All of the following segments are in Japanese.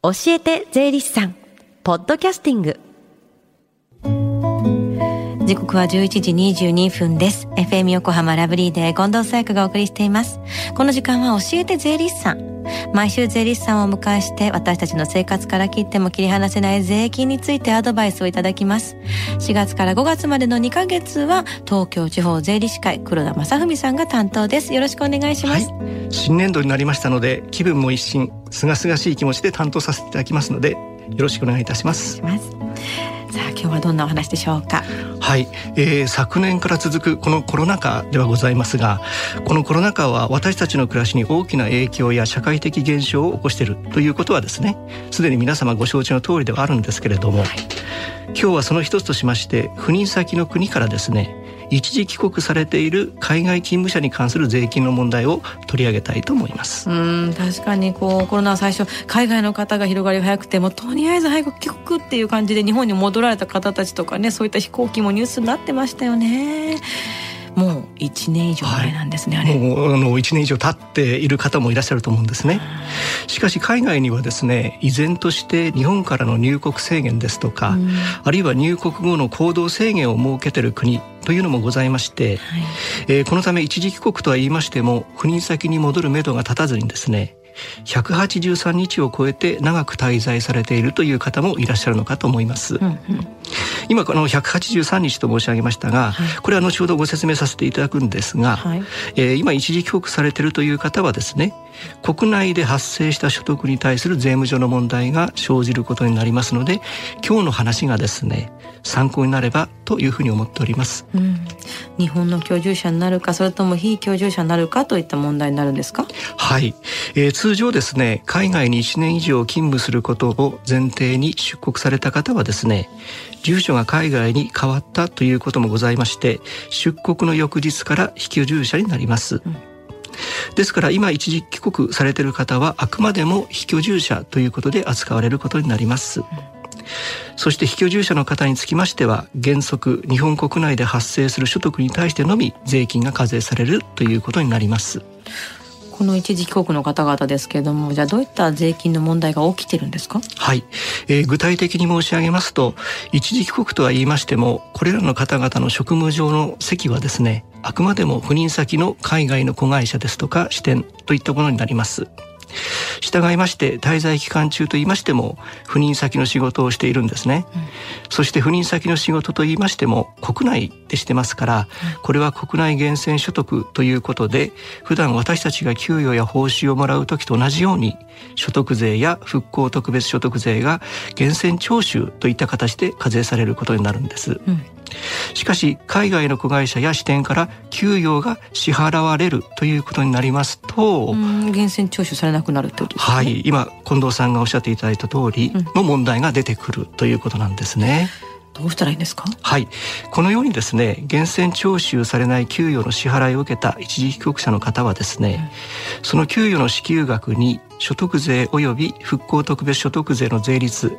教えて税理士さん。ポッドキャスティング。時刻は11時22分です。FM 横浜ラブリーで近藤紗友香がお送りしています。この時間は教えて税理士さん。毎週税理士さんをお迎えして私たちの生活から切っても切り離せない税金についてアドバイスをいただきます。4月から5月までの2ヶ月は東京地方税理士会黒田正文さんが担当です。よろしくお願いします、はい、新年度になりましたので気分も一新すがすがしい気持ちで担当させていただきますのでよろしくお願いいたします。さあ今日はどんなお話でしょうか？はい、えー、昨年から続くこのコロナ禍ではございますがこのコロナ禍は私たちの暮らしに大きな影響や社会的現象を起こしているということはですねすでに皆様ご承知の通りではあるんですけれども、はい、今日はその一つとしまして赴任先の国からですね一時帰国されている海外勤務者に関する税金の問題を取り上げたいと思いますうん確かにこうコロナは最初海外の方が広がり早くてもとりあえず早く帰国っていう感じで日本に戻られた方たちとかねそういった飛行機もニュースになってましたよね。もう1年以上前なんですね、はい、もうあの1年以上経っている方もいらっしゃると思うんですね。しかし海外にはですね依然として日本からの入国制限ですとか、あるいは入国後の行動制限を設けている国というのもございまして、はい、えー、このため一時帰国とは言いましても赴任先に戻るめどが立たずにですね183日を超えて長く滞在されているという方もいらっしゃるのかと思います。うんうん、今この183日と申し上げましたが、はい、これは後ほどご説明させていただくんですが、はい、えー、今一時帰国されているという方はですね国内で発生した所得に対する税務上の問題が生じることになりますので今日の話がですね参考になればというふうに思っております、うん、日本の居住者になるかそれとも非居住者になるかといった問題になるんですか？はい、えー、通常ですね海外に1年以上勤務することを前提に出国された方はですね住所が海外に変わったということもございまして出国の翌日から非居住者になります、うん。ですから今一時帰国されている方はあくまでも非居住者ということで扱われることになります。そして非居住者の方につきましては原則日本国内で発生する所得に対してのみ税金が課税されるということになります。この一時帰国の方々ですけれども、じゃあどういった税金の問題が起きてるんですか？はい、えー、具体的に申し上げますと、一時帰国とは言いましても、これらの方々の職務上の席はですね、あくまでも赴任先の海外の子会社ですとか支店といったものになります。従いまして滞在期間中と言いましても赴任先の仕事をしているんですね、うん、そして赴任先の仕事と言いましても国内でしてますから、これは国内源泉所得ということで普段私たちが給与や報酬をもらう時と同じように所得税や復興特別所得税が源泉徴収といった形で課税されることになるんです、うん。しかし海外の子会社や支店から給与が支払われるということになりますと源泉徴収されなくなるってことですね。はい。今近藤さんがおっしゃっていただいた通りの問題が出てくるということなんですね、うんどうしたらいいんですか？はい。このようにですね源泉徴収されない給与の支払いを受けた一時帰国者の方はですね、うん、その給与の支給額に所得税及び復興特別所得税の税率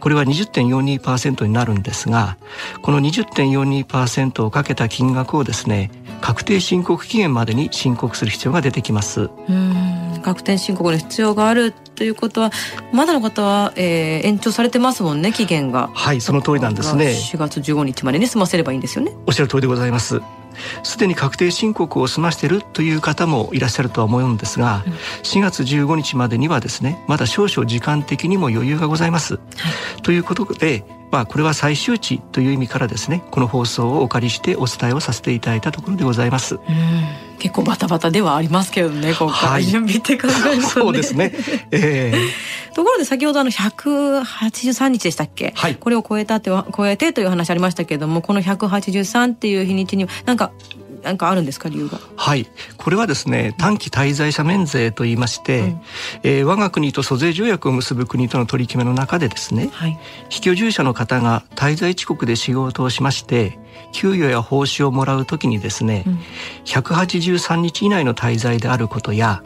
これは20.42%になるんですがこの20.42%をかけた金額をですね確定申告期限までに申告する必要が出てきます。うん。確定申告の必要があるということはまだの方は、えー、延長されてますもんね期限が。はいその通りなんですね。4月15日までに済ませればいいんですよね。おっしゃる通りでございます。すでに確定申告を済ましているという方もいらっしゃるとは思うんですが、4月15日までにはですねまだ少々時間的にも余裕がございます。はい、ということでまあ、これは最終値という意味からですねこの放送をお借りしてお伝えをさせていただいたところでございます。結構バタバタではありますけどね今回準備って考えると、ね、そうですね、えー、ところで先ほどあの183日でしたっけ、はい、これを超えたって超えてという話ありましたけれどもこの183っていう日にちになんかなんかあるんですか理由が？はい。これはですね短期滞在者免税と言いまして、うん、えー、我が国と租税条約を結ぶ国との取り決めの中でですね、はい、非居住者の方が滞在地国で仕事をしまして給与や報酬をもらうときにですね、うん、183日以内の滞在であることや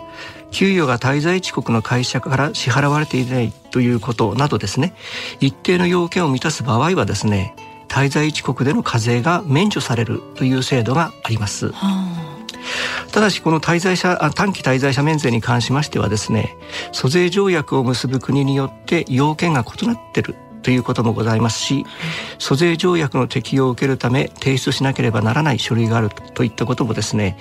給与が滞在地国の会社から支払われていないということなどですね一定の要件を満たす場合はですね滞在地国での課税が免除されるという制度があります。はあただしこの滞在者短期滞在者免税に関しましてはですね租税条約を結ぶ国によって要件が異なっているということもございますし租税条約の適用を受けるため提出しなければならない書類があるといったこともですね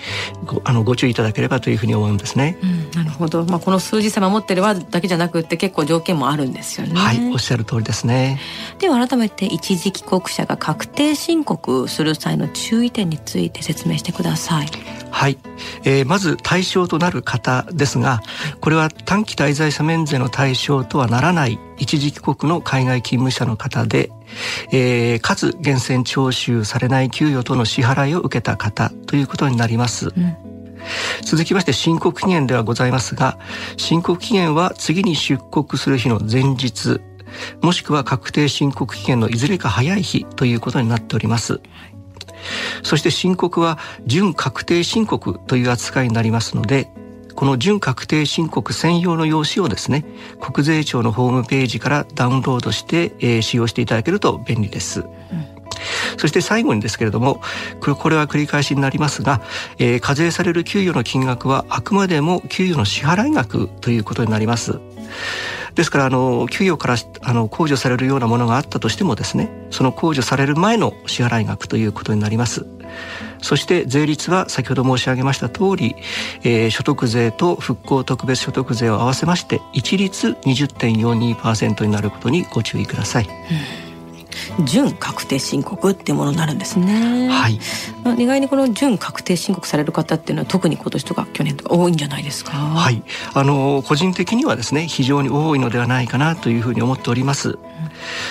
ごあのご注意いただければというふうに思うんですね。うん、なるほど、まあ、この数字さ守ってればだけじゃなくて結構条件もあるんですよね。はいおっしゃる通りですね。では改めて一時帰国者が確定申告する際の注意点について説明してください。はい、えー、まず対象となる方ですがこれは短期滞在者免税の対象とはならない一時帰国の海外勤務者の方で、えー、かつ源泉徴収されない給与との支払いを受けた方ということになります。うん続きまして申告期限ではございますが申告期限は次に出国する日の前日もしくは確定申告期限のいずれか早い日ということになっております。そして申告は準確定申告という扱いになりますのでこの準確定申告専用の用紙をですね国税庁のホームページからダウンロードして、えー、使用していただけると便利です。うんそして最後にですけれどもこれは繰り返しになりますが、えー、課税される給与の金額はあくまでも給与の支払い額ということになります。ですからあの給与からあの控除されるようなものがあったとしてもですねその控除される前の支払い額ということになりますそして税率は先ほど申し上げました通り、えー、所得税と復興特別所得税を合わせまして一律20.42%になることにご注意ください、うん準確定申告っていうものになるんですね。はい。意外にこの準確定申告される方っていうのは特に今年とか去年とか多いんじゃないですか？はい。あの個人的にはですね非常に多いのではないかなというふうに思っております。うん、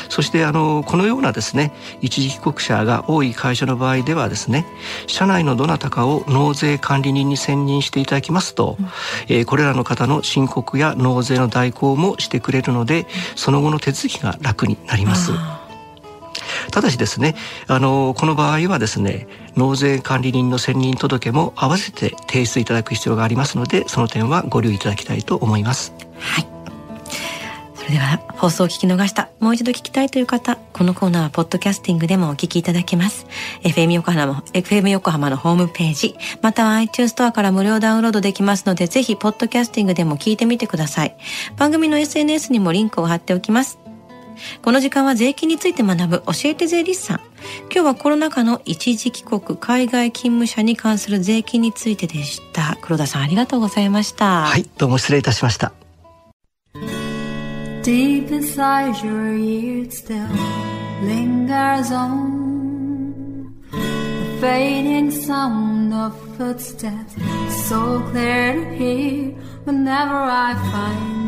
そしてあのこのようなですね一時帰国者が多い会社の場合ではですね社内のどなたかを納税管理人に選任していただきますと、うん、えー、これらの方の申告や納税の代行もしてくれるのでその後の手続きが楽になります。ただしですねあのこの場合はですね納税管理人の選任届も合わせて提出いただく必要がありますのでその点はご留意いただきたいと思います。はい。それでは放送を聞き逃したもう一度聞きたいという方このコーナーはポッドキャスティングでもお聞きいただけます。FM 横浜も FM 横浜のホームページまたは iTunes ストアから無料ダウンロードできますのでぜひポッドキャスティングでも聞いてみてください。番組の SNS にもリンクを貼っておきます。この時間は税金について学ぶ教えて税理士さん。今日はコロナ禍の一時帰国海外勤務者に関する税金についてでした。黒田さんありがとうございました。はい、どうも失礼いたしました。Deep inside your ears still lingers on the fading sound of footsteps so clear to hear whenever I find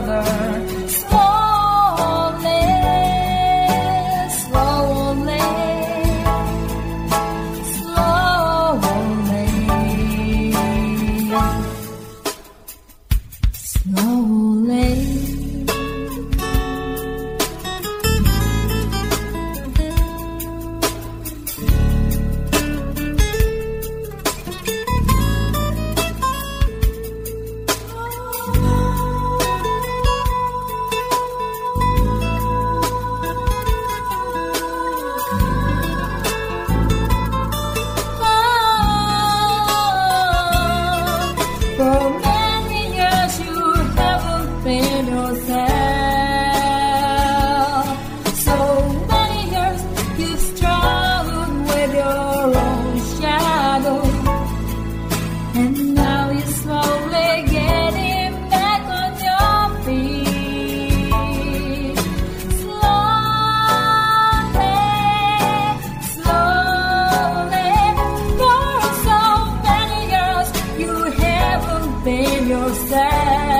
together. sky.